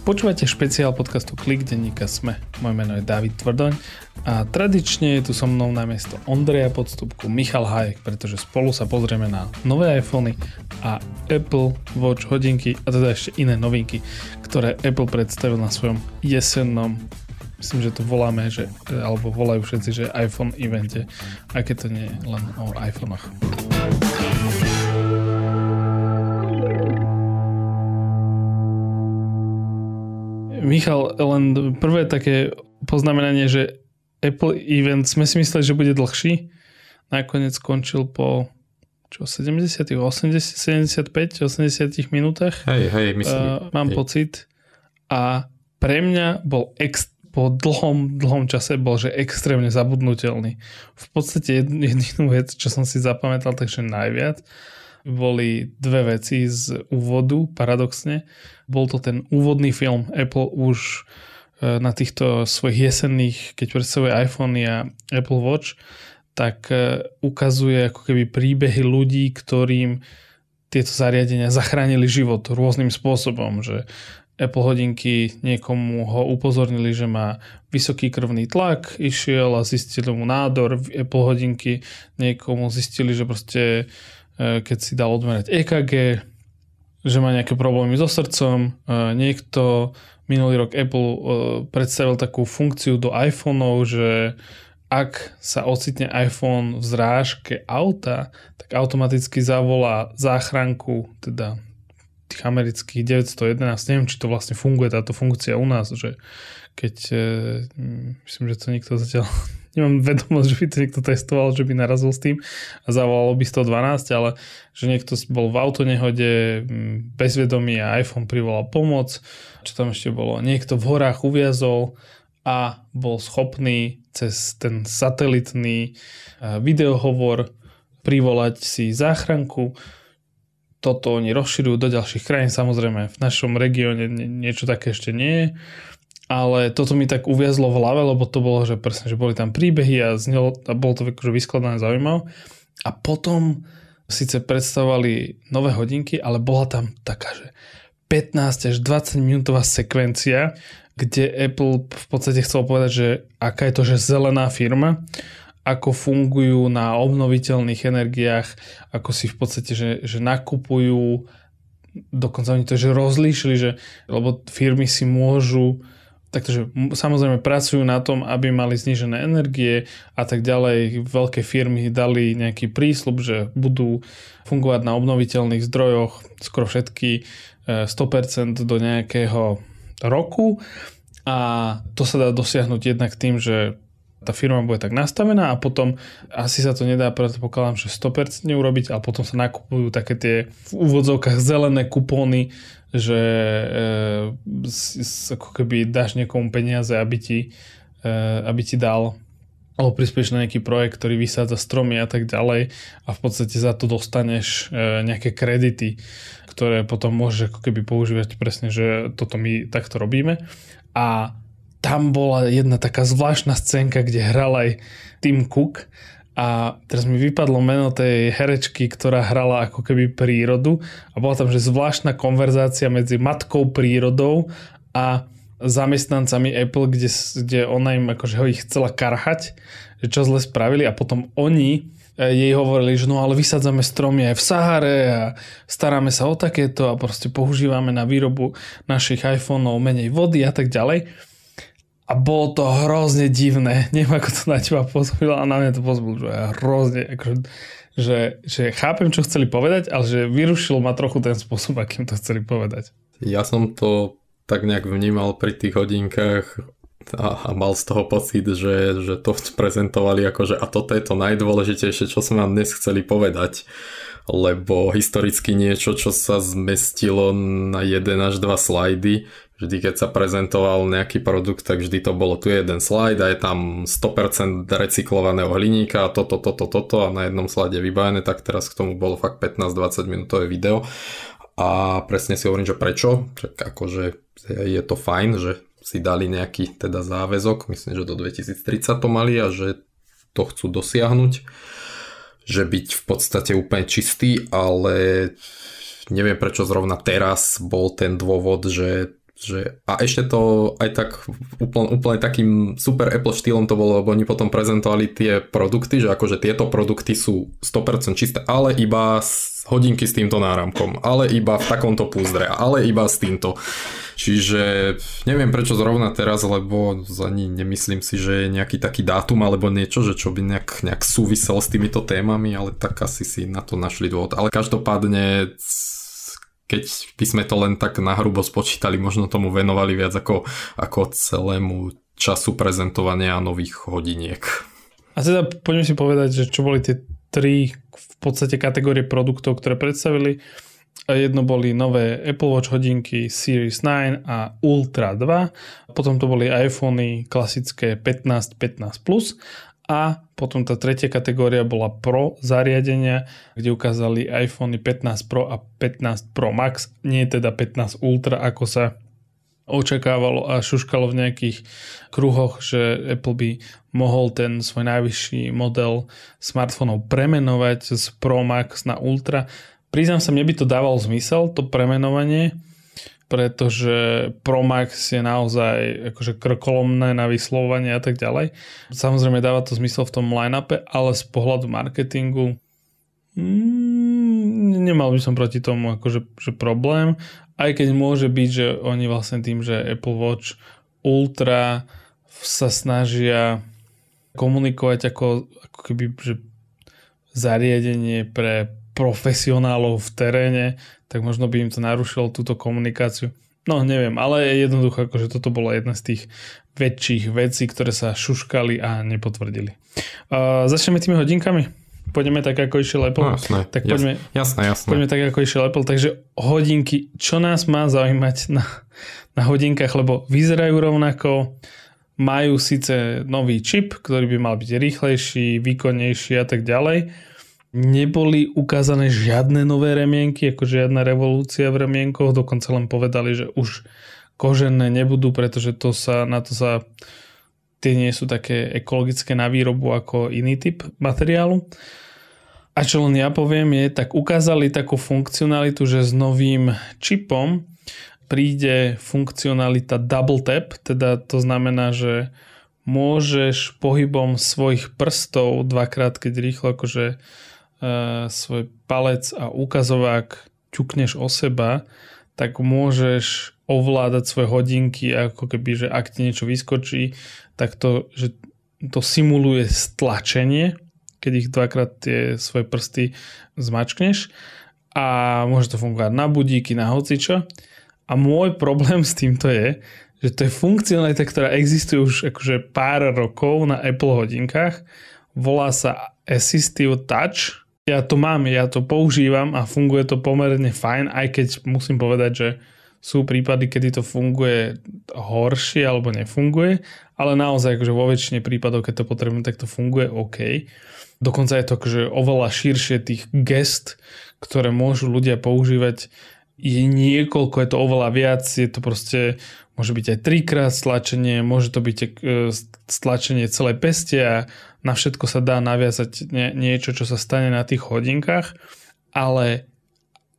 Počúvate špeciál podcastu Klik denníka Sme. Moje meno je David Tvrdoň a tradične je tu so mnou na miesto Ondreja Podstupku Michal Hajek, pretože spolu sa pozrieme na nové iPhony a Apple Watch hodinky a teda ešte iné novinky, ktoré Apple predstavil na svojom jesennom myslím, že to voláme, že, alebo volajú všetci, že iPhone evente, aj keď to nie je len o iPhonech. Michal, len prvé také poznamenanie, že Apple event sme si mysleli, že bude dlhší. Nakoniec skončil po čo, 70, 80, 75, 80 minútach. Hej, hej, myslím. Uh, mám hej. pocit. A pre mňa bol ex, po dlhom, dlhom čase bol, že extrémne zabudnutelný. V podstate jedinú vec, čo som si zapamätal, takže najviac, boli dve veci z úvodu, paradoxne. Bol to ten úvodný film. Apple už e, na týchto svojich jesenných, keď predstavuje iPhone a Apple Watch, tak e, ukazuje ako keby príbehy ľudí, ktorým tieto zariadenia zachránili život rôznym spôsobom, že Apple hodinky niekomu ho upozornili, že má vysoký krvný tlak, išiel a zistili mu nádor. Apple hodinky niekomu zistili, že proste keď si dal odmerať EKG, že má nejaké problémy so srdcom. E, niekto minulý rok Apple e, predstavil takú funkciu do iPhoneov, že ak sa ocitne iPhone v zrážke auta, tak automaticky zavolá záchranku, teda tých amerických 911. Neviem, či to vlastne funguje táto funkcia u nás, že keď, myslím, že to nikto zatiaľ nemám vedomosť, že by to niekto testoval, že by narazil s tým a zavolalo by 112, ale že niekto bol v autonehode bez vedomí a iPhone privolal pomoc. Čo tam ešte bolo? Niekto v horách uviazol a bol schopný cez ten satelitný e, videohovor privolať si záchranku. Toto oni rozširujú do ďalších krajín. Samozrejme, v našom regióne niečo také ešte nie je ale toto mi tak uviazlo v hlave, lebo to bolo, že presne, že boli tam príbehy a, znelo, a bolo to akože vyskladané zaujímavé. A potom síce predstavovali nové hodinky, ale bola tam taká, že 15 až 20 minútová sekvencia, kde Apple v podstate chcel povedať, že aká je to, že zelená firma, ako fungujú na obnoviteľných energiách, ako si v podstate, že, že nakupujú, dokonca oni to že rozlíšili, že, lebo firmy si môžu Takže samozrejme pracujú na tom, aby mali znižené energie a tak ďalej. Veľké firmy dali nejaký prísľub, že budú fungovať na obnoviteľných zdrojoch skoro všetky 100% e, do nejakého roku a to sa dá dosiahnuť jednak tým, že tá firma bude tak nastavená a potom asi sa to nedá, predpokladám, že 100% urobiť a potom sa nakupujú také tie v úvodzovkách zelené kupóny že e, ako keby dáš niekomu peniaze, aby ti, e, aby ti dal alebo prispieš na nejaký projekt, ktorý vysádza stromy a tak ďalej a v podstate za to dostaneš e, nejaké kredity, ktoré potom môžeš ako keby používať presne, že toto my takto robíme. A tam bola jedna taká zvláštna scénka, kde hral aj Tim Cook a teraz mi vypadlo meno tej herečky, ktorá hrala ako keby prírodu. A bola tam že zvláštna konverzácia medzi matkou prírodou a zamestnancami Apple, kde, kde ona im akože ho ich chcela karhať, že čo zle spravili. A potom oni e, jej hovorili, že no ale vysádzame stromy aj v Sahare a staráme sa o takéto a proste používame na výrobu našich iPhoneov menej vody a tak ďalej a bolo to hrozne divné. Neviem, ako to na teba pôsobilo a na mňa to pôsobilo, že hrozne, akože, že, že chápem, čo chceli povedať, ale že vyrušilo ma trochu ten spôsob, akým to chceli povedať. Ja som to tak nejak vnímal pri tých hodinkách a, a mal z toho pocit, že, že to prezentovali ako, že a toto je to najdôležitejšie, čo sme vám dnes chceli povedať lebo historicky niečo, čo sa zmestilo na jeden až dva slajdy, vždy keď sa prezentoval nejaký produkt, tak vždy to bolo tu jeden slajd a je tam 100% recyklovaného hliníka a toto, toto, toto a na jednom slajde vybavené, tak teraz k tomu bolo fakt 15-20 minútové video. A presne si hovorím, že prečo, tak akože je to fajn, že si dali nejaký teda záväzok, myslím, že do 2030 to mali a že to chcú dosiahnuť, že byť v podstate úplne čistý, ale neviem prečo zrovna teraz bol ten dôvod, že že a ešte to aj tak úplne, úplne takým super Apple štýlom to bolo, lebo oni potom prezentovali tie produkty, že akože tieto produkty sú 100% čisté, ale iba s hodinky s týmto náramkom, ale iba v takomto púzdre, ale iba s týmto. Čiže neviem prečo zrovna teraz, lebo ani nemyslím si, že je nejaký taký dátum alebo niečo, že čo by nejak, nejak súvisel s týmito témami, ale tak asi si na to našli dôvod. Ale každopádne keď by sme to len tak nahrubo spočítali, možno tomu venovali viac ako, ako celému času prezentovania nových hodiniek. A teda poďme si povedať, že čo boli tie tri v podstate kategórie produktov, ktoré predstavili. Jedno boli nové Apple Watch hodinky Series 9 a Ultra 2. Potom to boli iPhony klasické 15, 15 Plus a potom tá tretia kategória bola Pro zariadenia, kde ukázali iPhone 15 Pro a 15 Pro Max, nie teda 15 Ultra, ako sa očakávalo a šuškalo v nejakých kruhoch, že Apple by mohol ten svoj najvyšší model smartfónov premenovať z Pro Max na Ultra. Priznám sa, mne by to dával zmysel, to premenovanie, pretože Pro Max je naozaj akože krkolomné na vyslovovanie a tak ďalej. Samozrejme dáva to zmysel v tom line-upe, ale z pohľadu marketingu mm, nemal by som proti tomu akože že problém, aj keď môže byť, že oni vlastne tým, že Apple Watch Ultra sa snažia komunikovať ako, ako keby že zariadenie pre profesionálov v teréne, tak možno by im to narušilo túto komunikáciu. No neviem, ale jednoducho akože toto bola jedna z tých väčších vecí, ktoré sa šuškali a nepotvrdili. Uh, začneme tými hodinkami? Poďme tak, ako išiel Apple? No, jasné, tak poďme, jasné, jasné. poďme tak, ako išiel Apple. Takže hodinky, čo nás má zaujímať na, na hodinkách, lebo vyzerajú rovnako, majú síce nový čip, ktorý by mal byť rýchlejší, výkonnejší a tak ďalej, neboli ukázané žiadne nové remienky, ako žiadna revolúcia v remienkoch, dokonca len povedali, že už kožené nebudú, pretože to sa, na to sa tie nie sú také ekologické na výrobu ako iný typ materiálu. A čo len ja poviem je, tak ukázali takú funkcionalitu, že s novým čipom príde funkcionalita double tap, teda to znamená, že môžeš pohybom svojich prstov dvakrát, keď rýchlo akože svoj palec a ukazovák ťukneš o seba, tak môžeš ovládať svoje hodinky, ako keby, že ak ti niečo vyskočí, tak to, že to simuluje stlačenie, keď ich dvakrát tie svoje prsty zmačkneš a môže to fungovať na budíky, na hocičo. A môj problém s týmto je, že to je funkcionalita, ktorá existuje už akože pár rokov na Apple hodinkách. Volá sa Assistive Touch ja to mám, ja to používam a funguje to pomerne fajn, aj keď musím povedať, že sú prípady, kedy to funguje horšie alebo nefunguje, ale naozaj akože vo väčšine prípadov, keď to potrebujem, tak to funguje OK. Dokonca je to akože oveľa širšie tých gest, ktoré môžu ľudia používať je niekoľko, je to oveľa viac, je to proste, môže byť aj trikrát stlačenie, môže to byť e, stlačenie celej peste a na všetko sa dá naviazať nie, niečo, čo sa stane na tých hodinkách, ale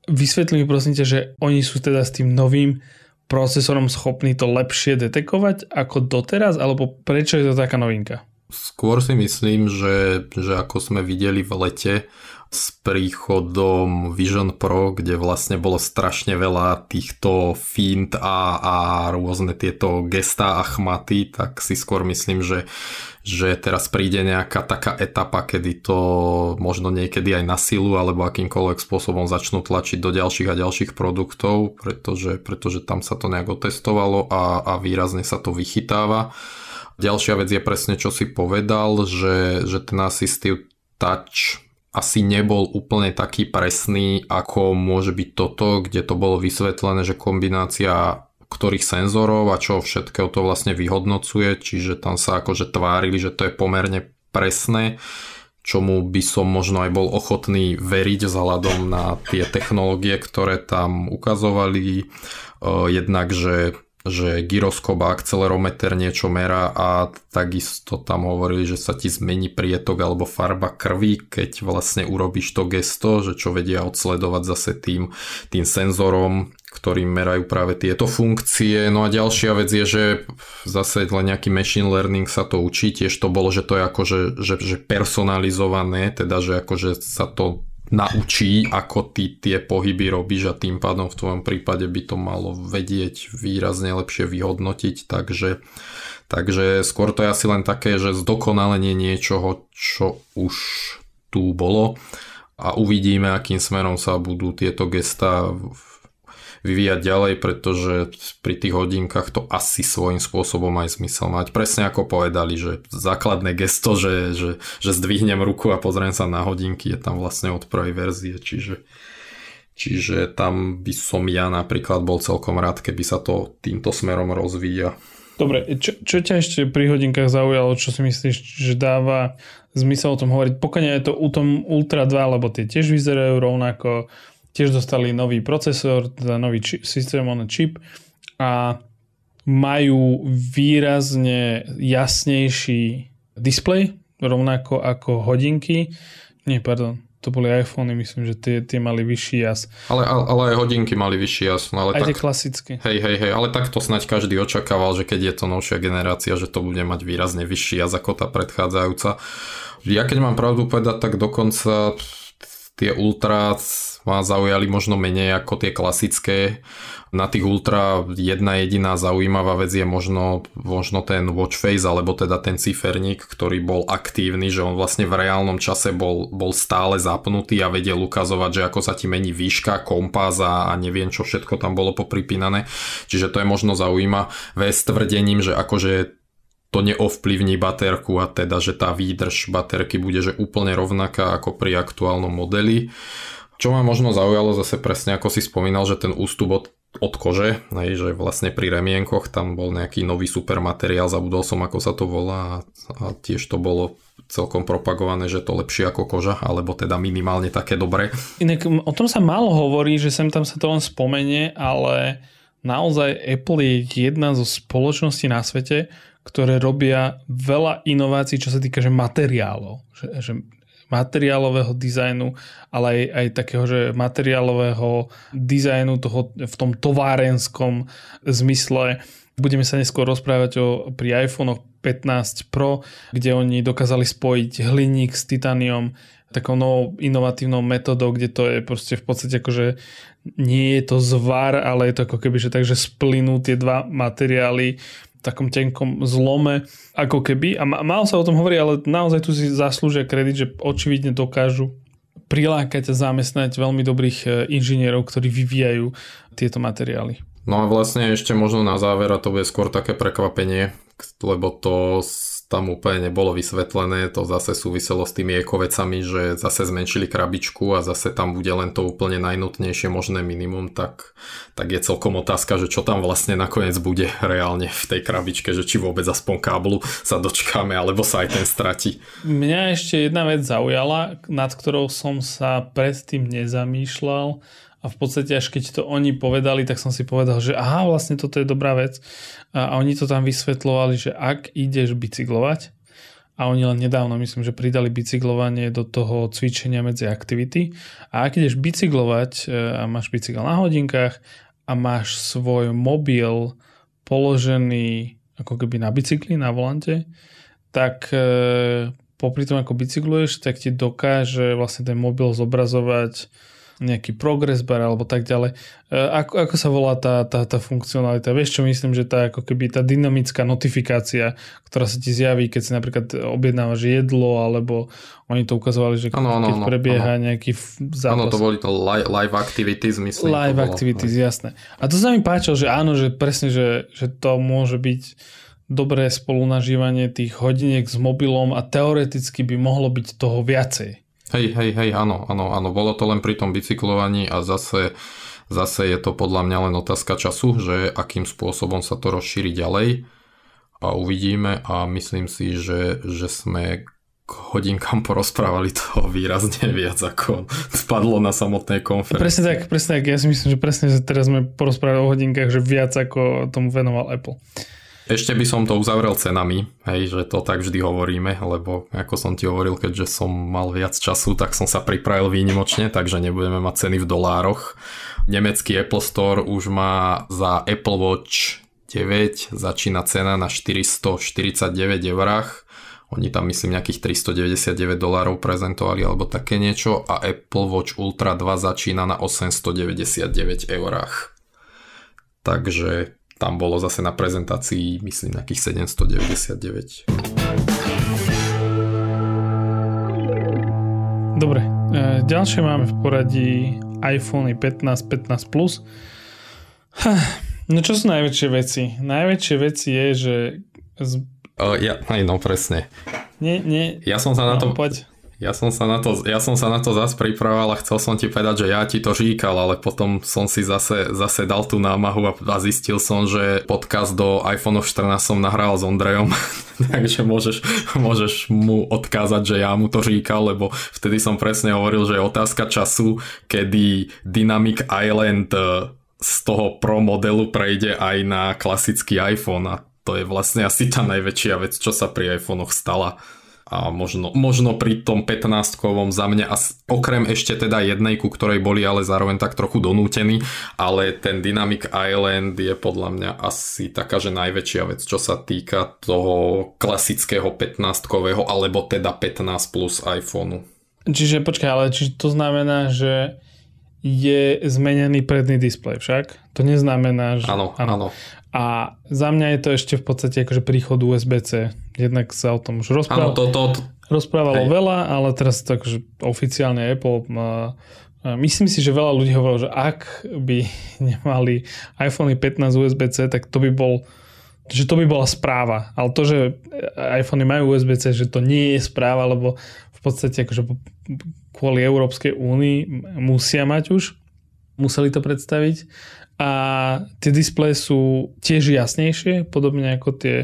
vysvetli mi prosím ťa, že oni sú teda s tým novým procesorom schopní to lepšie detekovať ako doteraz, alebo prečo je to taká novinka? Skôr si myslím, že, že ako sme videli v lete, s príchodom Vision Pro, kde vlastne bolo strašne veľa týchto fint a, a rôzne tieto gestá a chmaty, tak si skôr myslím, že, že teraz príde nejaká taká etapa, kedy to možno niekedy aj na silu alebo akýmkoľvek spôsobom začnú tlačiť do ďalších a ďalších produktov, pretože, pretože tam sa to nejak otestovalo a, a výrazne sa to vychytáva. Ďalšia vec je presne, čo si povedal, že, že ten Assistive Touch asi nebol úplne taký presný, ako môže byť toto, kde to bolo vysvetlené, že kombinácia ktorých senzorov a čo všetkého to vlastne vyhodnocuje, čiže tam sa akože tvárili, že to je pomerne presné, čomu by som možno aj bol ochotný veriť vzhľadom na tie technológie, ktoré tam ukazovali. Jednak, že že gyroskop a akcelerometer niečo merá a takisto tam hovorili, že sa ti zmení prietok alebo farba krvi, keď vlastne urobíš to gesto, že čo vedia odsledovať zase tým, tým senzorom, ktorým merajú práve tieto funkcie. No a ďalšia vec je, že zase len nejaký machine learning sa to učí, tiež to bolo, že to je akože že, že personalizované, teda že akože sa to naučí, ako ty tie pohyby robíš a tým pádom v tvojom prípade by to malo vedieť výrazne lepšie vyhodnotiť, takže, takže skôr to je asi len také, že zdokonalenie niečoho, čo už tu bolo a uvidíme, akým smerom sa budú tieto gesta vyvíjať ďalej, pretože pri tých hodinkách to asi svojím spôsobom aj zmysel mať. Presne ako povedali, že základné gesto, že, že, že zdvihnem ruku a pozriem sa na hodinky, je tam vlastne od prvej verzie, čiže Čiže tam by som ja napríklad bol celkom rád, keby sa to týmto smerom rozvíja. Dobre, čo, čo ťa ešte pri hodinkách zaujalo, čo si myslíš, že dáva zmysel o tom hovoriť? Pokiaľ je to u tom Ultra 2, lebo tie tiež vyzerajú rovnako, tiež dostali nový procesor, teda nový čip, systém on chip a majú výrazne jasnejší displej, rovnako ako hodinky. Nie, pardon, to boli iPhony, myslím, že tie, tie mali vyšší jas. Ale, ale, aj hodinky mali vyšší jas. No ale aj tak, tie klasické. Hej, hej, hej, ale takto snaď každý očakával, že keď je to novšia generácia, že to bude mať výrazne vyšší jas ako tá predchádzajúca. Ja keď mám pravdu povedať, tak dokonca tie Ultra ma zaujali možno menej ako tie klasické. Na tých Ultra jedna jediná zaujímavá vec je možno, možno ten watch face, alebo teda ten ciferník, ktorý bol aktívny, že on vlastne v reálnom čase bol, bol stále zapnutý a vedel ukazovať, že ako sa ti mení výška, kompas a, a neviem čo všetko tam bolo popripínané. Čiže to je možno zaujímavé s tvrdením, že akože to neovplyvní baterku a teda, že tá výdrž baterky bude že úplne rovnaká ako pri aktuálnom modeli. Čo ma možno zaujalo zase presne ako si spomínal, že ten ústup od, od kože, hej, že vlastne pri remienkoch tam bol nejaký nový super materiál, zabudol som ako sa to volá a, tiež to bolo celkom propagované, že to lepšie ako koža, alebo teda minimálne také dobré. Inak o tom sa málo hovorí, že sem tam sa to len spomenie, ale naozaj Apple je jedna zo spoločností na svete, ktoré robia veľa inovácií, čo sa týka že materiálov. Že, že materiálového dizajnu, ale aj, aj takého, že materiálového dizajnu toho, v tom továrenskom zmysle. Budeme sa neskôr rozprávať o, pri iPhone 15 Pro, kde oni dokázali spojiť hliník s titanium takou novou inovatívnou metodou, kde to je proste v podstate akože nie je to zvar, ale je to ako keby, že takže splynú tie dva materiály takom tenkom zlome, ako keby. A málo sa o tom hovorí, ale naozaj tu si zaslúžia kredit, že očividne dokážu prilákať a zamestnať veľmi dobrých e, inžinierov, ktorí vyvíjajú tieto materiály. No a vlastne ešte možno na záver, a to bude skôr také prekvapenie, lebo to tam úplne nebolo vysvetlené, to zase súviselo s tými ekovecami, že zase zmenšili krabičku a zase tam bude len to úplne najnutnejšie možné minimum, tak, tak je celkom otázka, že čo tam vlastne nakoniec bude reálne v tej krabičke, že či vôbec aspoň káblu sa dočkáme, alebo sa aj ten stratí. Mňa ešte jedna vec zaujala, nad ktorou som sa predtým nezamýšľal a v podstate až keď to oni povedali, tak som si povedal, že aha, vlastne toto je dobrá vec. A, oni to tam vysvetlovali, že ak ideš bicyklovať, a oni len nedávno myslím, že pridali bicyklovanie do toho cvičenia medzi aktivity. A ak ideš bicyklovať e, a máš bicykel na hodinkách a máš svoj mobil položený ako keby na bicykli, na volante, tak e, popri tom ako bicykluješ, tak ti dokáže vlastne ten mobil zobrazovať nejaký progress bar alebo tak ďalej. E, ako, ako sa volá tá, tá, tá funkcionalita? Vieš čo myslím, že tá ako keby tá dynamická notifikácia, ktorá sa ti zjaví, keď si napríklad objednávaš jedlo, alebo oni to ukazovali, že ano, ano, keď ano, prebieha ano. nejaký zápas. Áno, to boli to live, live activities, myslím. Live bolo, activities, aj. jasné. A to sa mi páčilo, že áno, že presne, že, že to môže byť dobré spolunažívanie tých hodiniek s mobilom a teoreticky by mohlo byť toho viacej. Hej, hej, hej, áno, áno, áno, bolo to len pri tom bicyklovaní a zase, zase je to podľa mňa len otázka času, že akým spôsobom sa to rozšíri ďalej a uvidíme a myslím si, že, že sme k hodinkám porozprávali toho výrazne viac, ako spadlo na samotnej konferencii. Presne tak, presne tak. Ja si myslím, že presne teraz sme porozprávali o hodinkách, že viac ako tomu venoval Apple. Ešte by som to uzavrel cenami, hej, že to tak vždy hovoríme, lebo ako som ti hovoril, keďže som mal viac času, tak som sa pripravil výnimočne, takže nebudeme mať ceny v dolároch. Nemecký Apple Store už má za Apple Watch 9 začína cena na 449 eurách. Oni tam myslím nejakých 399 dolárov prezentovali alebo také niečo a Apple Watch Ultra 2 začína na 899 eurách. Takže tam bolo zase na prezentácii myslím nejakých 799. Dobre, e, ďalšie máme v poradí iPhone 15, 15 Plus. No čo sú najväčšie veci? Najväčšie veci je, že... Z... Uh, ja, aj no, presne. Nie, nie. Ja som sa no, na to... Poď. Ja som sa na to, ja som sa na to zase pripravoval a chcel som ti povedať, že ja ti to říkal, ale potom som si zase, zase dal tú námahu a, a zistil som, že podcast do iPhone 14 som nahral s Ondrejom, takže môžeš, môžeš mu odkázať, že ja mu to říkal, lebo vtedy som presne hovoril, že je otázka času, kedy Dynamic Island e, z toho Pro modelu prejde aj na klasický iPhone a to je vlastne asi tá najväčšia vec, čo sa pri iPhonech stala a možno, možno pri tom 15-kovom za mňa, a okrem ešte teda jednej, ku ktorej boli ale zároveň tak trochu donútení, ale ten Dynamic Island je podľa mňa asi taká, že najväčšia vec, čo sa týka toho klasického 15-kového, alebo teda 15 plus iPhoneu. Čiže počkaj, ale čiže to znamená, že je zmenený predný displej však? To neznamená, že... Áno, áno. A za mňa je to ešte v podstate akože príchod USB-C. Jednak sa o tom už rozprávalo, to, to, to, rozprávalo veľa, ale teraz to akože oficiálne Apple má Myslím si, že veľa ľudí hovorilo, že ak by nemali iPhone 15 USB-C, tak to by bol že to by bola správa. Ale to, že iPhone majú USB-C, že to nie je správa, lebo v podstate akože kvôli Európskej únii musia mať už. Museli to predstaviť a tie displeje sú tiež jasnejšie, podobne ako tie,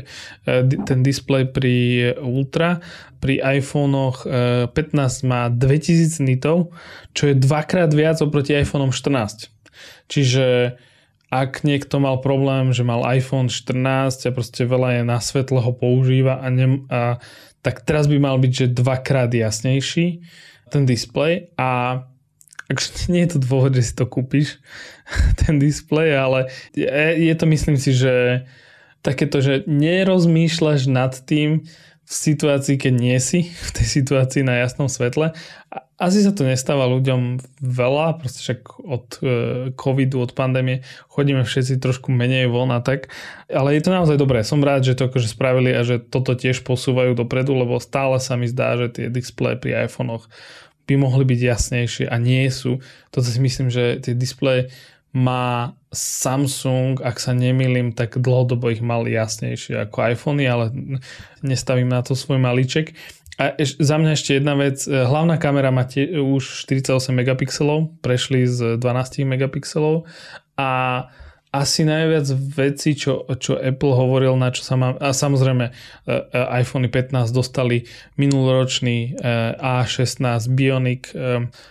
e, ten displej pri Ultra. Pri iPhonech 15 e, má 2000 nitov, čo je dvakrát viac oproti iPhone 14. Čiže ak niekto mal problém, že mal iPhone 14 a proste veľa je na svetle ho používa a, ne, a tak teraz by mal byť, že dvakrát jasnejší ten displej a Akože nie je to dôvod, že si to kúpiš, ten displej, ale je, je to myslím si, že takéto, že nerozmýšľaš nad tým v situácii, keď nie si v tej situácii na jasnom svetle. Asi sa to nestáva ľuďom veľa, proste však od e, covidu, od pandémie chodíme všetci trošku menej von a tak, ale je to naozaj dobré. Som rád, že to akože spravili a že toto tiež posúvajú dopredu, lebo stále sa mi zdá, že tie displeje pri iPhonech by mohli byť jasnejšie a nie sú. Toto si myslím, že tie displeje má Samsung, ak sa nemýlim, tak dlhodobo ich mal jasnejšie ako iPhony, ale nestavím na to svoj maliček. A eš, za mňa ešte jedna vec, hlavná kamera má tie, už 48 megapixelov, prešli z 12 megapixelov a asi najviac veci, čo, čo Apple hovoril, na čo sa má... A samozrejme, e, e, iPhone 15 dostali minuloročný e, A16 Bionic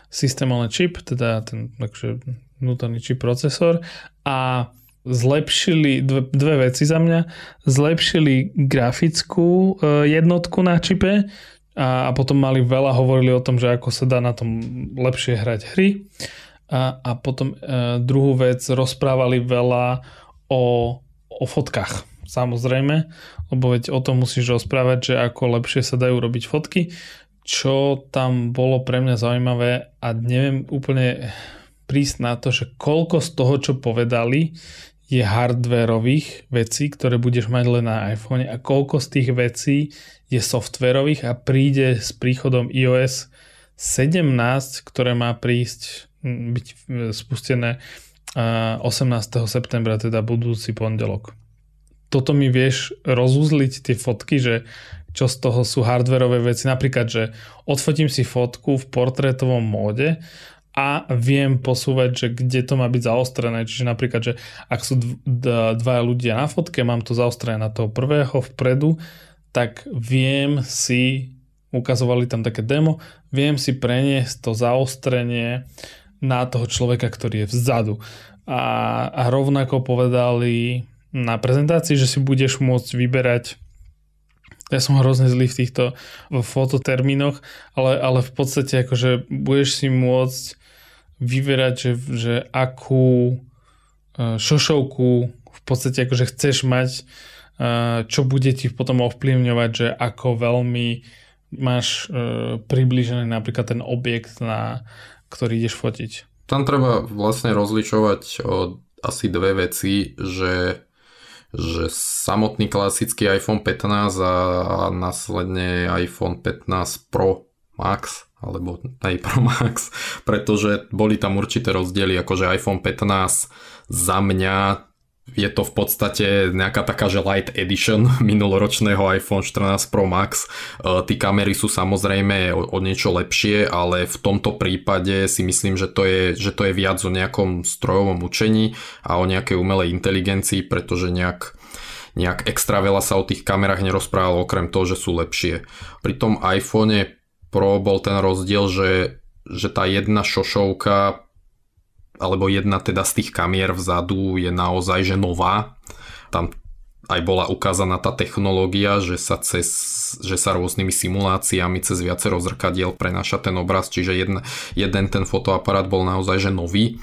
System on Chip, teda ten takže, vnútorný čip procesor a zlepšili dve, dve veci za mňa. Zlepšili grafickú jednotku na čipe a, a potom mali veľa, hovorili o tom, že ako sa dá na tom lepšie hrať hry. A, a potom e, druhú vec, rozprávali veľa o, o fotkách. Samozrejme, lebo veď o tom musíš rozprávať, že ako lepšie sa dajú robiť fotky. Čo tam bolo pre mňa zaujímavé a neviem úplne prísť na to, že koľko z toho, čo povedali, je hardwareových vecí, ktoré budeš mať len na iPhone a koľko z tých vecí je softwarových a príde s príchodom iOS 17, ktoré má prísť byť spustené 18. septembra, teda budúci pondelok. Toto mi vieš rozuzliť tie fotky, že čo z toho sú hardwareové veci. Napríklad, že odfotím si fotku v portrétovom móde a viem posúvať, že kde to má byť zaostrené. Čiže napríklad, že ak sú dva ľudia na fotke, mám to zaostrené na toho prvého vpredu, tak viem si ukazovali tam také demo, viem si preniesť to zaostrenie na toho človeka, ktorý je vzadu. A, a rovnako povedali na prezentácii, že si budeš môcť vyberať ja som hrozne zlý v týchto fototermínoch, ale, ale v podstate akože budeš si môcť vyberať, že, že akú e, šošovku v podstate akože chceš mať, e, čo bude ti potom ovplyvňovať, že ako veľmi máš e, približený napríklad ten objekt, na ktorý ideš fotiť. Tam treba vlastne rozličovať asi dve veci, že že samotný klasický iPhone 15 a následne iPhone 15 Pro Max alebo aj Pro Max, pretože boli tam určité rozdiely, akože iPhone 15 za mňa je to v podstate nejaká taká, že light edition minuloročného iPhone 14 Pro Max. E, tí kamery sú samozrejme o, niečo lepšie, ale v tomto prípade si myslím, že to, je, že to je viac o nejakom strojovom učení a o nejakej umelej inteligencii, pretože nejak nejak extra veľa sa o tých kamerách nerozprávalo okrem toho, že sú lepšie. Pri tom iPhone Pro bol ten rozdiel, že, že tá jedna šošovka alebo jedna teda z tých kamier vzadu je naozaj že nová. Tam aj bola ukázaná tá technológia, že sa, cez, že sa rôznymi simuláciami cez viacero zrkadiel prenáša ten obraz, čiže jeden, jeden ten fotoaparát bol naozaj že nový,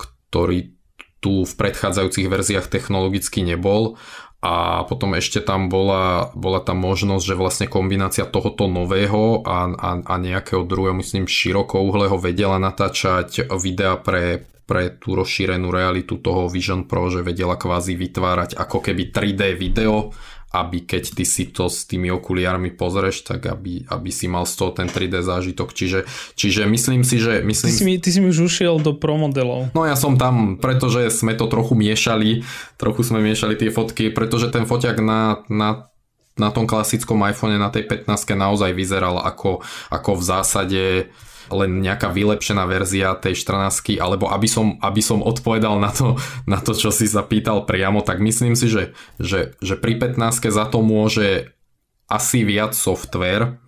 ktorý tu v predchádzajúcich verziách technologicky nebol. A potom ešte tam bola, bola tam možnosť, že vlastne kombinácia tohoto nového a, a, a nejakého druhého, myslím, širokouhlého vedela natáčať videa pre, pre tú rozšírenú realitu toho Vision Pro, že vedela kvázi vytvárať ako keby 3D video aby keď ty si to s tými okuliármi pozrieš, tak aby, aby si mal z toho ten 3D zážitok. Čiže, čiže myslím si, že... Myslím... Ty, si mi, ty si mi už ušiel do Pro modelov. No ja som tam, pretože sme to trochu miešali, trochu sme miešali tie fotky, pretože ten foťak na, na na tom klasickom iPhone na tej 15 naozaj vyzeral ako, ako v zásade len nejaká vylepšená verzia tej 14 alebo aby som, aby som odpovedal na to, na to, čo si zapýtal priamo, tak myslím si, že, že, že pri 15 za to môže asi viac software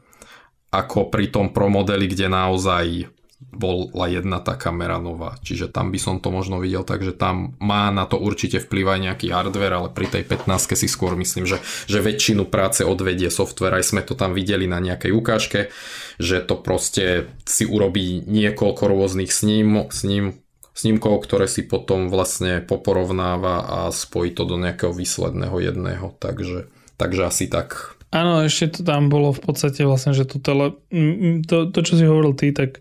ako pri tom Pro modeli, kde naozaj bola jedna tá kamera nová. Čiže tam by som to možno videl, takže tam má na to určite vplyv aj nejaký hardware, ale pri tej 15 si skôr myslím, že, že väčšinu práce odvedie software. Aj sme to tam videli na nejakej ukážke, že to proste si urobí niekoľko rôznych sním, sním, snímkov, ktoré si potom vlastne poporovnáva a spojí to do nejakého výsledného jedného. Takže, takže asi tak. Áno, ešte to tam bolo v podstate vlastne, že to, tele, to, to čo si hovoril ty, tak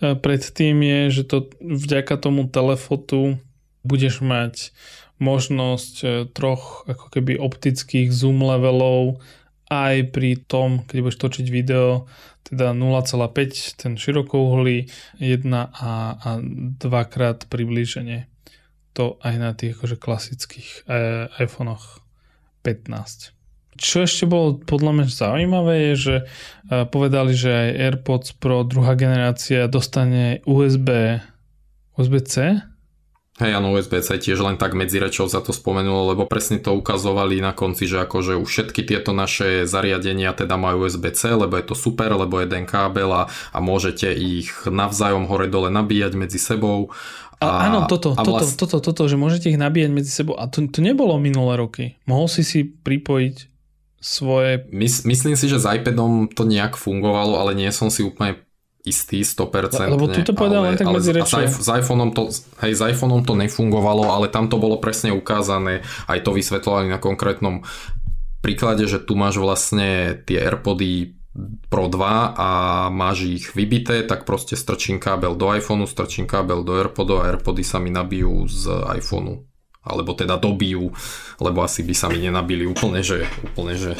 predtým je, že to vďaka tomu telefotu budeš mať možnosť e, troch ako keby optických zoom levelov aj pri tom, keď budeš točiť video, teda 0,5 ten širokouhlý, 1 a, a 2 krát priblíženie. To aj na tých akože klasických e, iPhonech 15 čo ešte bolo podľa mňa zaujímavé je, že e, povedali, že aj AirPods Pro druhá generácia dostane USB USB-C Hej, áno, USB-C tiež len tak medzi rečou sa to spomenulo, lebo presne to ukazovali na konci, že akože už všetky tieto naše zariadenia teda majú USB-C, lebo je to super, lebo jeden kábel a, a môžete ich navzájom hore-dole nabíjať medzi sebou. A, áno, toto, a vlast... toto, toto, toto, že môžete ich nabíjať medzi sebou. A to, to nebolo minulé roky. Mohol si si pripojiť svoje... Mys, myslím si, že s iPadom to nejak fungovalo, ale nie som si úplne istý 100%. Lebo tu to povedal len tak medzi s, s, iPhoneom to, hej, s iPhoneom to nefungovalo, ale tam to bolo presne ukázané, aj to vysvetľovali na konkrétnom príklade, že tu máš vlastne tie AirPody Pro 2 a máš ich vybité, tak proste strčím kábel do iPhoneu, strčím kábel do AirPodov a AirPody sa mi nabijú z iPhoneu alebo teda dobijú, lebo asi by sa mi nenabili úplne, že, úplne, že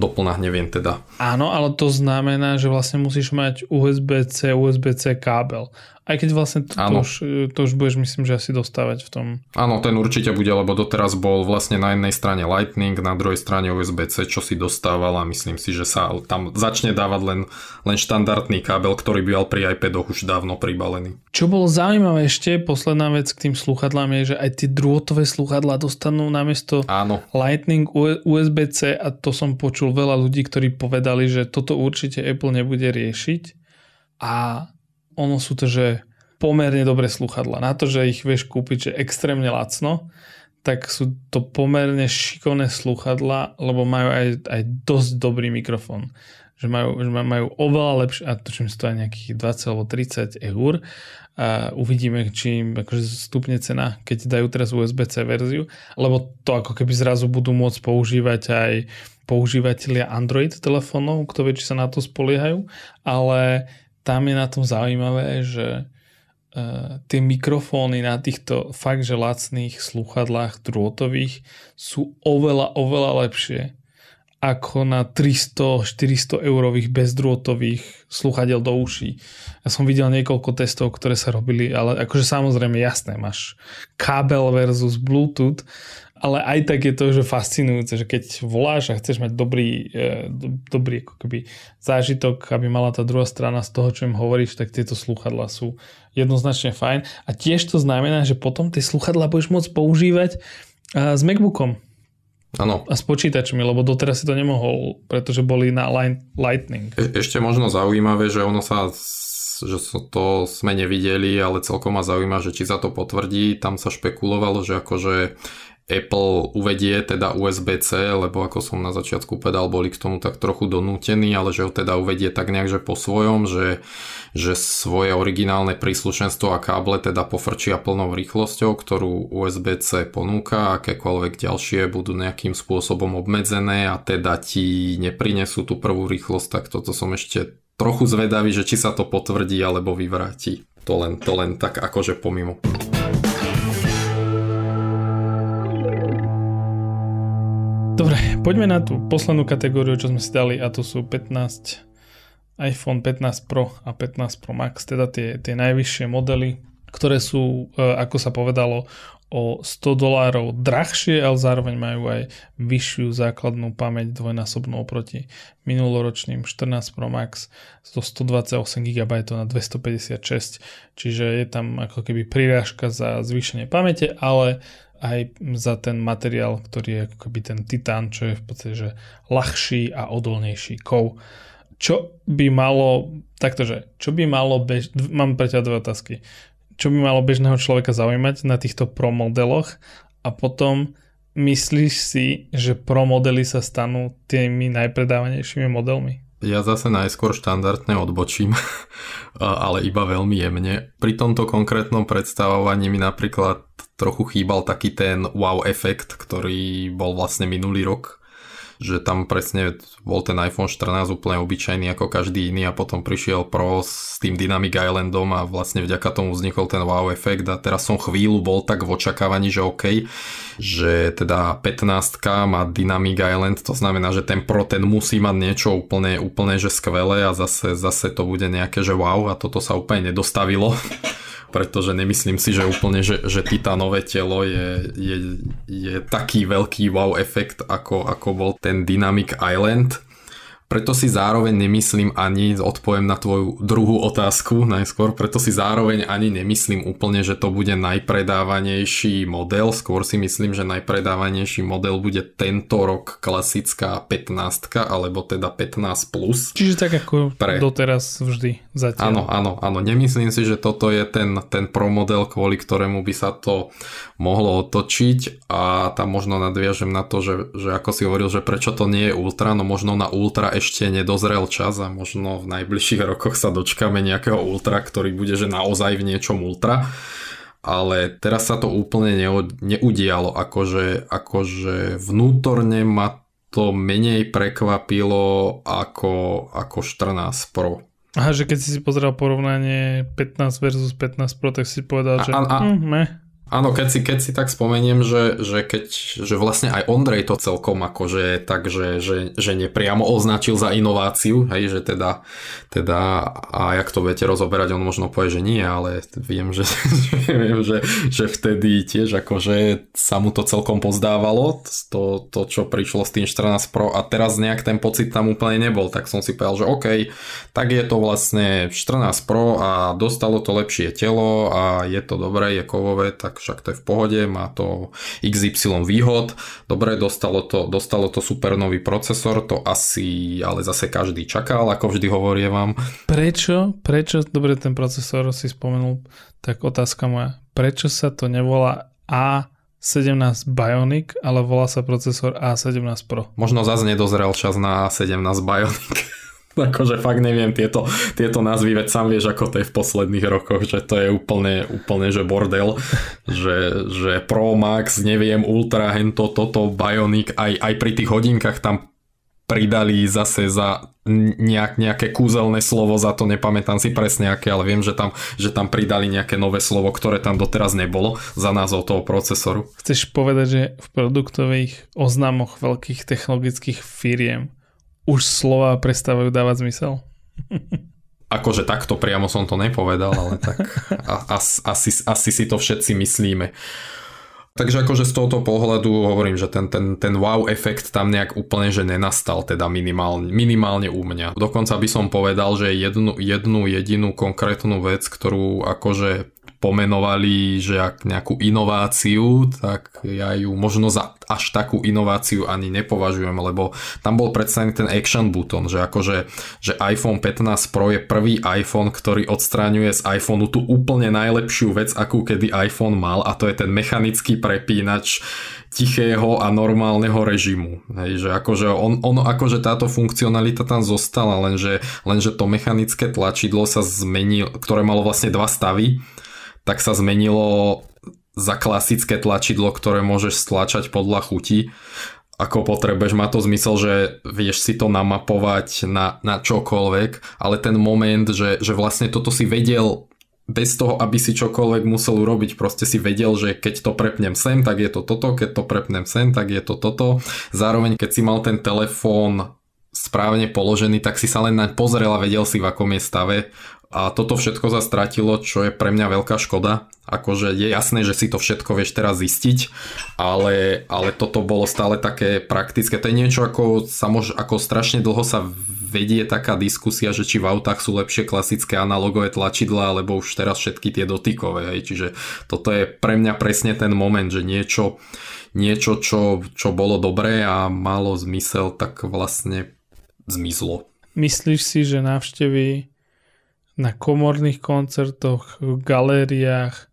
doplnách neviem teda. Áno, ale to znamená, že vlastne musíš mať USB-C, USB-C kábel. Aj keď vlastne to, to, už, to už budeš myslím, že asi dostávať v tom. Áno, ten určite bude, lebo doteraz bol vlastne na jednej strane Lightning, na druhej strane USB-C, čo si dostával a myslím si, že sa tam začne dávať len, len štandardný kábel, ktorý by mal pri iPadoch už dávno pribalený. Čo bolo zaujímavé ešte, posledná vec k tým sluchadlám je, že aj tie drôtové sluchadlá dostanú namiesto Áno. Lightning USB-C a to som počul veľa ľudí, ktorí povedali, že toto určite Apple nebude riešiť a ono sú to, že pomerne dobré sluchadla. Na to, že ich vieš kúpiť že extrémne lacno, tak sú to pomerne šikovné sluchadla, lebo majú aj, aj dosť dobrý mikrofón. Že majú, že majú oveľa lepšie, a to stojí nejakých 20 alebo 30 eur. A uvidíme, či im akože stupne cena, keď dajú teraz USB-C verziu, lebo to ako keby zrazu budú môcť používať aj používateľia Android telefónov, kto vie, či sa na to spoliehajú, ale tam je na tom zaujímavé, že uh, tie mikrofóny na týchto fakt, že lacných sluchadlách drôtových sú oveľa, oveľa lepšie ako na 300-400 eurových bezdrôtových sluchadiel do uší. Ja som videl niekoľko testov, ktoré sa robili, ale akože samozrejme jasné, máš kábel versus Bluetooth, ale aj tak je to že fascinujúce, že keď voláš a chceš mať dobrý, e, do, dobrý ako keby zážitok, aby mala tá druhá strana z toho, čo im hovoríš, tak tieto sluchadla sú jednoznačne fajn. A tiež to znamená, že potom tie sluchadla budeš môcť používať s MacBookom. Áno. A s počítačmi, lebo doteraz si to nemohol, pretože boli na Lightning. E- ešte možno zaujímavé, že ono sa že to sme nevideli, ale celkom ma zaujíma, že či sa to potvrdí. Tam sa špekulovalo, že akože Apple uvedie teda USB-C, lebo ako som na začiatku povedal, boli k tomu tak trochu donútení, ale že ho teda uvedie tak nejak, že po svojom, že, že svoje originálne príslušenstvo a káble teda pofrčia plnou rýchlosťou, ktorú USB-C ponúka, akékoľvek ďalšie budú nejakým spôsobom obmedzené a teda ti neprinesú tú prvú rýchlosť, tak toto som ešte trochu zvedavý, že či sa to potvrdí alebo vyvráti. To len, to len tak akože pomimo. Dobre, poďme na tú poslednú kategóriu, čo sme si dali a to sú 15 iPhone 15 Pro a 15 Pro Max, teda tie, tie najvyššie modely, ktoré sú, e, ako sa povedalo, o 100 dolárov drahšie, ale zároveň majú aj vyššiu základnú pamäť dvojnásobnú oproti minuloročným 14 Pro Max zo 128 GB na 256, čiže je tam ako keby prirážka za zvýšenie pamäte, ale aj za ten materiál, ktorý je ako keby ten titán, čo je v podstate že ľahší a odolnejší kov. Čo by malo, taktože, čo by malo bež, mám pre ťa dve otázky. Čo by malo bežného človeka zaujímať na týchto pro modeloch a potom myslíš si, že pro modely sa stanú tými najpredávanejšími modelmi? Ja zase najskôr štandardne odbočím, ale iba veľmi jemne. Pri tomto konkrétnom predstavovaní mi napríklad trochu chýbal taký ten wow efekt, ktorý bol vlastne minulý rok že tam presne bol ten iPhone 14 úplne obyčajný ako každý iný a potom prišiel Pro s tým Dynamic Islandom a vlastne vďaka tomu vznikol ten wow efekt a teraz som chvíľu bol tak v očakávaní, že OK, že teda 15 má Dynamic Island, to znamená, že ten Pro ten musí mať niečo úplne, úplne že skvelé a zase, zase to bude nejaké, že wow a toto sa úplne nedostavilo pretože nemyslím si, že úplne, že, že titánové telo je, je, je taký veľký wow efekt, ako, ako bol ten Dynamic Island. Preto si zároveň nemyslím ani, odpoviem na tvoju druhú otázku najskôr, preto si zároveň ani nemyslím úplne, že to bude najpredávanejší model, skôr si myslím, že najpredávanejší model bude tento rok klasická 15 alebo teda 15 plus. Čiže tak ako pre... doteraz vždy zatiaľ. Áno, áno, áno, nemyslím si, že toto je ten, ten pro model, kvôli ktorému by sa to mohlo otočiť a tam možno nadviažem na to, že, že ako si hovoril, že prečo to nie je ultra, no možno na ultra ešte nedozrel čas a možno v najbližších rokoch sa dočkáme nejakého ultra, ktorý bude že naozaj v niečom ultra. Ale teraz sa to úplne neudialo, akože, akože vnútorne ma to menej prekvapilo ako, ako 14 Pro. Aha, že keď si si pozrel porovnanie 15 versus 15 Pro, tak si povedal, že a, a, mm, Áno, keď si, keď si tak spomeniem, že, že, keď, že vlastne aj Ondrej to celkom akože tak, že, že, že nepriamo označil za inováciu, hej, že teda, teda a jak to viete rozoberať, on možno povie, že nie, ale viem, že, viem, že, že vtedy tiež akože sa mu to celkom pozdávalo, to, to čo prišlo s tým 14 Pro a teraz nejak ten pocit tam úplne nebol, tak som si povedal, že OK, tak je to vlastne 14 Pro a dostalo to lepšie telo a je to dobré, je kovové, tak však to je v pohode, má to XY výhod, dobre, dostalo to, dostalo to super nový procesor, to asi ale zase každý čakal, ako vždy hovorím vám. Prečo, prečo, dobre ten procesor si spomenul, tak otázka moja, prečo sa to nevolá A17 Bionic, ale volá sa procesor A17 Pro? Možno zase nedozrel čas na A17 Bionic. akože fakt neviem tieto, tieto názvy, veď sám vieš, ako to je v posledných rokoch, že to je úplne, úplne že bordel, že, že Pro Max, neviem, Ultra, hento, toto, Bionic, aj, aj pri tých hodinkách tam pridali zase za nejak, nejaké kúzelné slovo, za to nepamätám si presne aké, ale viem, že tam, že tam pridali nejaké nové slovo, ktoré tam doteraz nebolo za názov toho procesoru. Chceš povedať, že v produktových oznámoch veľkých technologických firiem už slova prestávajú dávať zmysel? Akože takto priamo som to nepovedal, ale tak asi, asi, asi si to všetci myslíme. Takže akože z tohoto pohľadu hovorím, že ten, ten, ten wow efekt tam nejak úplne že nenastal, teda minimálne, minimálne u mňa. Dokonca by som povedal, že jednu, jednu jedinú konkrétnu vec, ktorú akože pomenovali, že ak nejakú inováciu, tak ja ju možno za až takú inováciu ani nepovažujem, lebo tam bol predstavený ten action button, že akože že iPhone 15 Pro je prvý iPhone, ktorý odstráňuje z iPhoneu tú úplne najlepšiu vec, akú kedy iPhone mal a to je ten mechanický prepínač tichého a normálneho režimu. Hej, že akože on, on, akože táto funkcionalita tam zostala, lenže, lenže to mechanické tlačidlo sa zmenilo, ktoré malo vlastne dva stavy, tak sa zmenilo za klasické tlačidlo, ktoré môžeš stlačať podľa chuti ako potrebuješ, má to zmysel, že vieš si to namapovať na, na čokoľvek, ale ten moment, že, že vlastne toto si vedel bez toho, aby si čokoľvek musel urobiť, proste si vedel, že keď to prepnem sem, tak je to toto, keď to prepnem sem, tak je to toto. Zároveň, keď si mal ten telefón správne položený, tak si sa len naň pozrel a vedel si, v akom je stave a toto všetko sa stratilo, čo je pre mňa veľká škoda. Akože je jasné, že si to všetko vieš teraz zistiť, ale, ale toto bolo stále také praktické. To je niečo ako, sa ako strašne dlho sa vedie taká diskusia, že či v autách sú lepšie klasické analogové tlačidla, alebo už teraz všetky tie dotykové. Hej. Čiže toto je pre mňa presne ten moment, že niečo, niečo čo, čo bolo dobré a malo zmysel, tak vlastne zmizlo. Myslíš si, že návštevy na komorných koncertoch, v galériách,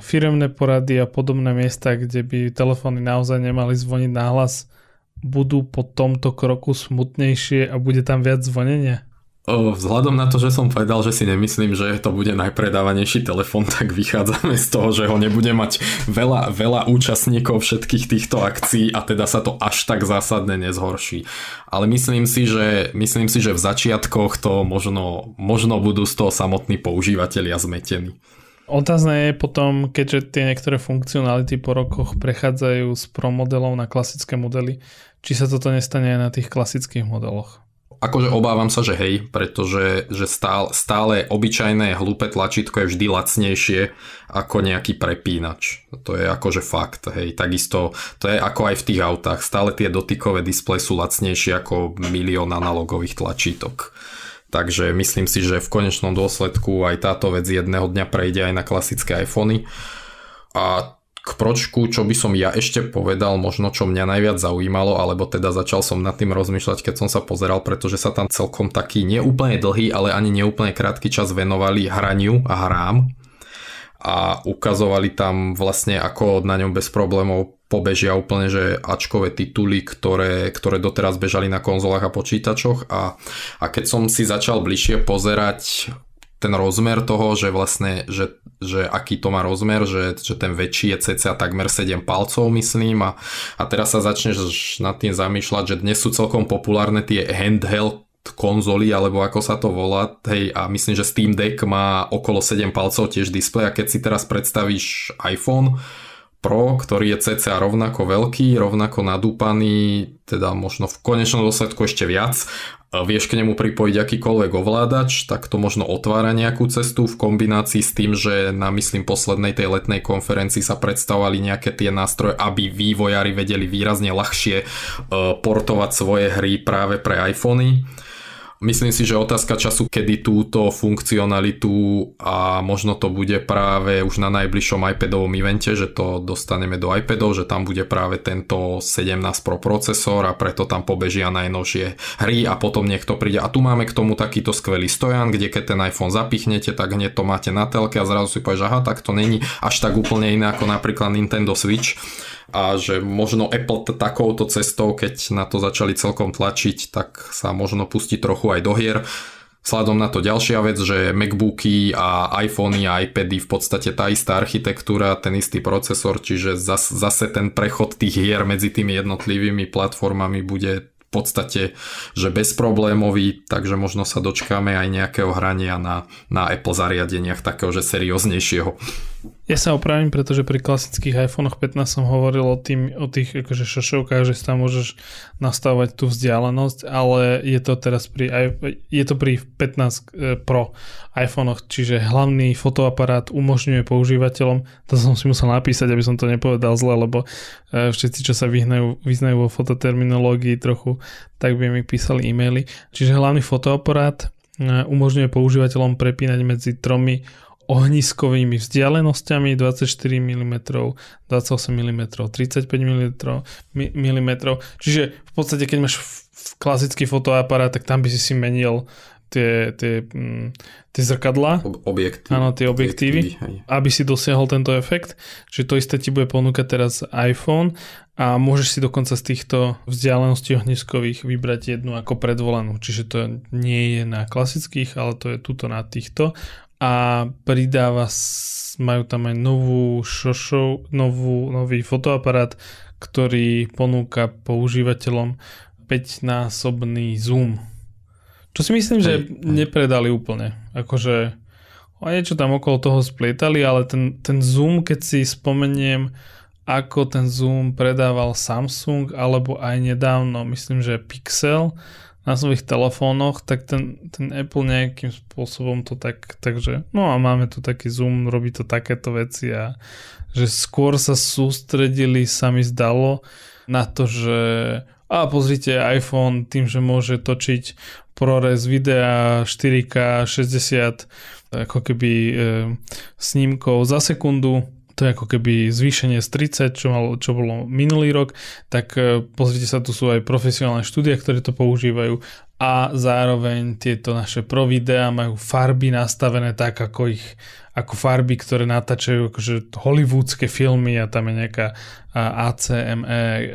firemné porady a podobné miesta, kde by telefóny naozaj nemali zvoniť náhlas, budú po tomto kroku smutnejšie a bude tam viac zvonenia? Vzhľadom na to, že som povedal, že si nemyslím, že to bude najpredávanejší telefon, tak vychádzame z toho, že ho nebude mať veľa, veľa účastníkov všetkých týchto akcií a teda sa to až tak zásadne nezhorší. Ale myslím si, že, myslím si, že v začiatkoch to možno, možno budú z toho samotní používateľia zmetení. Otázne je potom, keďže tie niektoré funkcionality po rokoch prechádzajú z Pro modelov na klasické modely, či sa toto nestane aj na tých klasických modeloch. Akože obávam sa, že hej, pretože že stále, stále obyčajné hlúpe tlačítko je vždy lacnejšie ako nejaký prepínač. To je akože fakt, hej. Takisto to je ako aj v tých autách. Stále tie dotykové displeje sú lacnejšie ako milión analogových tlačítok. Takže myslím si, že v konečnom dôsledku aj táto vec jedného dňa prejde aj na klasické iPhony. A k pročku, čo by som ja ešte povedal, možno čo mňa najviac zaujímalo, alebo teda začal som nad tým rozmýšľať, keď som sa pozeral, pretože sa tam celkom taký neúplne dlhý, ale ani neúplne krátky čas venovali hraniu a hrám a ukazovali tam vlastne ako na ňom bez problémov pobežia úplne, že Ačkové tituly, ktoré, ktoré doteraz bežali na konzolách a počítačoch. A, a keď som si začal bližšie pozerať ten rozmer toho, že vlastne, že, že aký to má rozmer, že, že ten väčší je cca takmer 7 palcov, myslím, a, a teraz sa začneš nad tým zamýšľať, že dnes sú celkom populárne tie handheld konzoly, alebo ako sa to volá, hej, a myslím, že Steam Deck má okolo 7 palcov tiež displej a keď si teraz predstavíš iPhone, Pro, ktorý je cca rovnako veľký, rovnako nadúpaný, teda možno v konečnom dôsledku ešte viac, vieš k nemu pripojiť akýkoľvek ovládač, tak to možno otvára nejakú cestu v kombinácii s tým, že na myslím poslednej tej letnej konferencii sa predstavovali nejaké tie nástroje, aby vývojári vedeli výrazne ľahšie e, portovať svoje hry práve pre iPhony Myslím si, že otázka času, kedy túto funkcionalitu a možno to bude práve už na najbližšom iPadovom evente, že to dostaneme do iPadov, že tam bude práve tento 17 Pro procesor a preto tam pobežia najnovšie hry a potom niekto príde. A tu máme k tomu takýto skvelý stojan, kde keď ten iPhone zapichnete, tak hneď to máte na telke a zrazu si povieš, aha, tak to není až tak úplne iné ako napríklad Nintendo Switch a že možno Apple t- takouto cestou, keď na to začali celkom tlačiť, tak sa možno pustiť trochu aj do hier. Sladom na to ďalšia vec, že Macbooky a iPhony a iPady v podstate tá istá architektúra, ten istý procesor, čiže zas, zase ten prechod tých hier medzi tými jednotlivými platformami bude v podstate že bezproblémový, takže možno sa dočkáme aj nejakého hrania na, na Apple zariadeniach takého, že serióznejšieho. Ja sa opravím, pretože pri klasických iPhone 15 som hovoril o, tým, o tých akože šošovkách, že si tam môžeš nastavovať tú vzdialenosť, ale je to teraz pri, je to pri 15 e, Pro iPhone, čiže hlavný fotoaparát umožňuje používateľom, to som si musel napísať, aby som to nepovedal zle, lebo e, všetci, čo sa vyhnajú, vyznajú vo fototerminológii trochu, tak by mi písali e-maily. Čiže hlavný fotoaparát e, umožňuje používateľom prepínať medzi tromi ohniskovými vzdialenosťami 24 mm, 28 mm, 35 mm. Čiže v podstate, keď máš klasický fotoaparát, tak tam by si si menil tie, tie, mm, tie zrkadla. Objektívy. Áno, tie objektívy, objektívy aby si dosiahol tento efekt. Čiže to isté ti bude ponúkať teraz iPhone a môžeš si dokonca z týchto vzdialeností ohniskových vybrať jednu ako predvolenú. Čiže to nie je na klasických, ale to je tuto na týchto a pridáva, majú tam aj novú šošov, novú, nový fotoaparát, ktorý ponúka používateľom 5-násobný zoom. Čo si myslím, že nepredali úplne. Akože o niečo tam okolo toho splietali, ale ten, ten zoom, keď si spomeniem, ako ten zoom predával Samsung, alebo aj nedávno, myslím, že Pixel, na svojich telefónoch, tak ten, ten Apple nejakým spôsobom to tak, takže no a máme tu taký Zoom, robí to takéto veci a že skôr sa sústredili, sa mi zdalo, na to, že a pozrite iPhone tým, že môže točiť ProRes videa 4K 60 ako keby e, snímkov za sekundu, to je ako keby zvýšenie z 30, čo, mal, čo bolo minulý rok, tak e, pozrite sa, tu sú aj profesionálne štúdie, ktoré to používajú a zároveň tieto naše pro videá majú farby nastavené tak, ako ich ako farby, ktoré natáčajú akože hollywoodske filmy a tam je nejaká ACME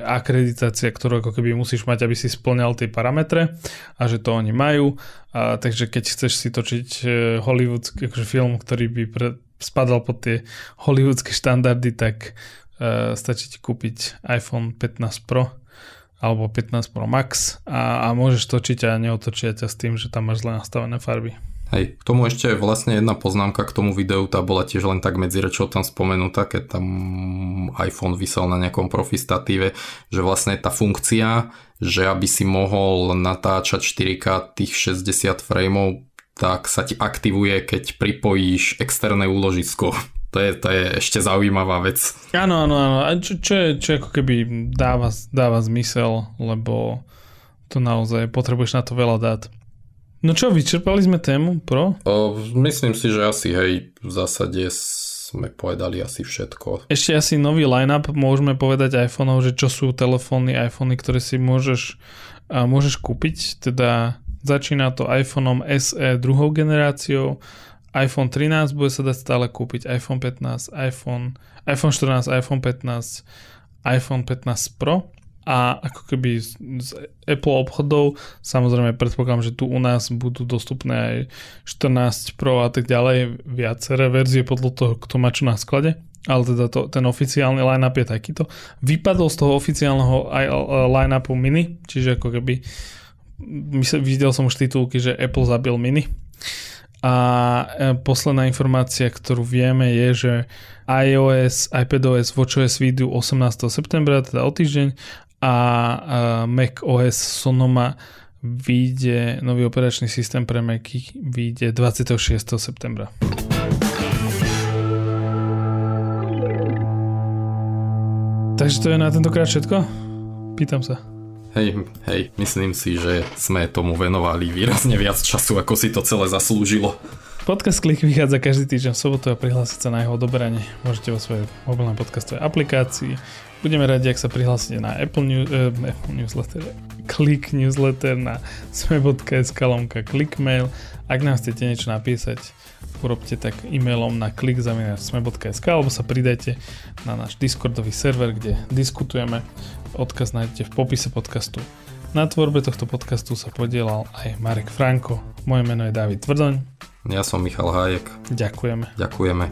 akreditácia, ktorú ako keby musíš mať, aby si splňal tie parametre a že to oni majú. A, takže keď chceš si točiť e, hollywoodský akože film, ktorý by pre, spadal pod tie hollywoodske štandardy, tak uh, stačí ti kúpiť iPhone 15 Pro alebo 15 Pro Max a, a môžeš točiť a neotočia ťa s tým, že tam máš zle nastavené farby. Hej, k tomu ešte vlastne jedna poznámka k tomu videu, tá bola tiež len tak medzi rečou tam spomenutá, keď tam iPhone vysel na nejakom profistatíve, že vlastne tá funkcia, že aby si mohol natáčať 4K tých 60 frameov tak sa ti aktivuje, keď pripojíš externé úložisko. To je, to je ešte zaujímavá vec. Áno, áno, áno. A čo, čo, je, čo ako keby dáva, dáva zmysel, lebo to naozaj potrebuješ na to veľa dát. No čo, vyčerpali sme tému Pro? O, myslím si, že asi hej, v zásade sme povedali asi všetko. Ešte asi nový line-up môžeme povedať iPhoneov, že čo sú telefóny, iPhony, ktoré si môžeš, môžeš kúpiť, teda Začína to iPhoneom SE druhou generáciou, iPhone 13 bude sa dať stále kúpiť, iPhone 15, iPhone, iPhone 14, iPhone 15, iPhone 15 Pro. A ako keby z, z Apple obchodov, samozrejme predpokladám, že tu u nás budú dostupné aj 14 Pro a tak ďalej, viaceré verzie podľa toho, kto má čo na sklade, ale teda to, ten oficiálny line-up je takýto. Vypadol z toho oficiálneho line-upu mini, čiže ako keby videl som už titulky, že Apple zabil mini. A e, posledná informácia, ktorú vieme je, že iOS, iPadOS, WatchOS výjdu 18. septembra, teda o týždeň a Mac OS Sonoma vyjde, nový operačný systém pre Macy vyjde 26. septembra. Takže to je na tentokrát všetko? Pýtam sa. Hej, hej, myslím si, že sme tomu venovali výrazne viac času, ako si to celé zaslúžilo. Podcast Klik vychádza každý týždeň v sobotu a prihlásiť sa na jeho odoberanie môžete vo svojej mobilnej podcastovej aplikácii. Budeme radi, ak sa prihlásite na Apple, New, uh, Apple Newsletter, Klik Newsletter na sme.sk lomka Klikmail. Ak nám chcete niečo napísať, urobte tak e-mailom na klikzaminár.sme.sk alebo sa pridajte na náš Discordový server, kde diskutujeme. Odkaz nájdete v popise podcastu. Na tvorbe tohto podcastu sa podielal aj Marek Franko. Moje meno je David Tvrdoň. Ja som Michal Hájek. Ďakujeme. Ďakujeme.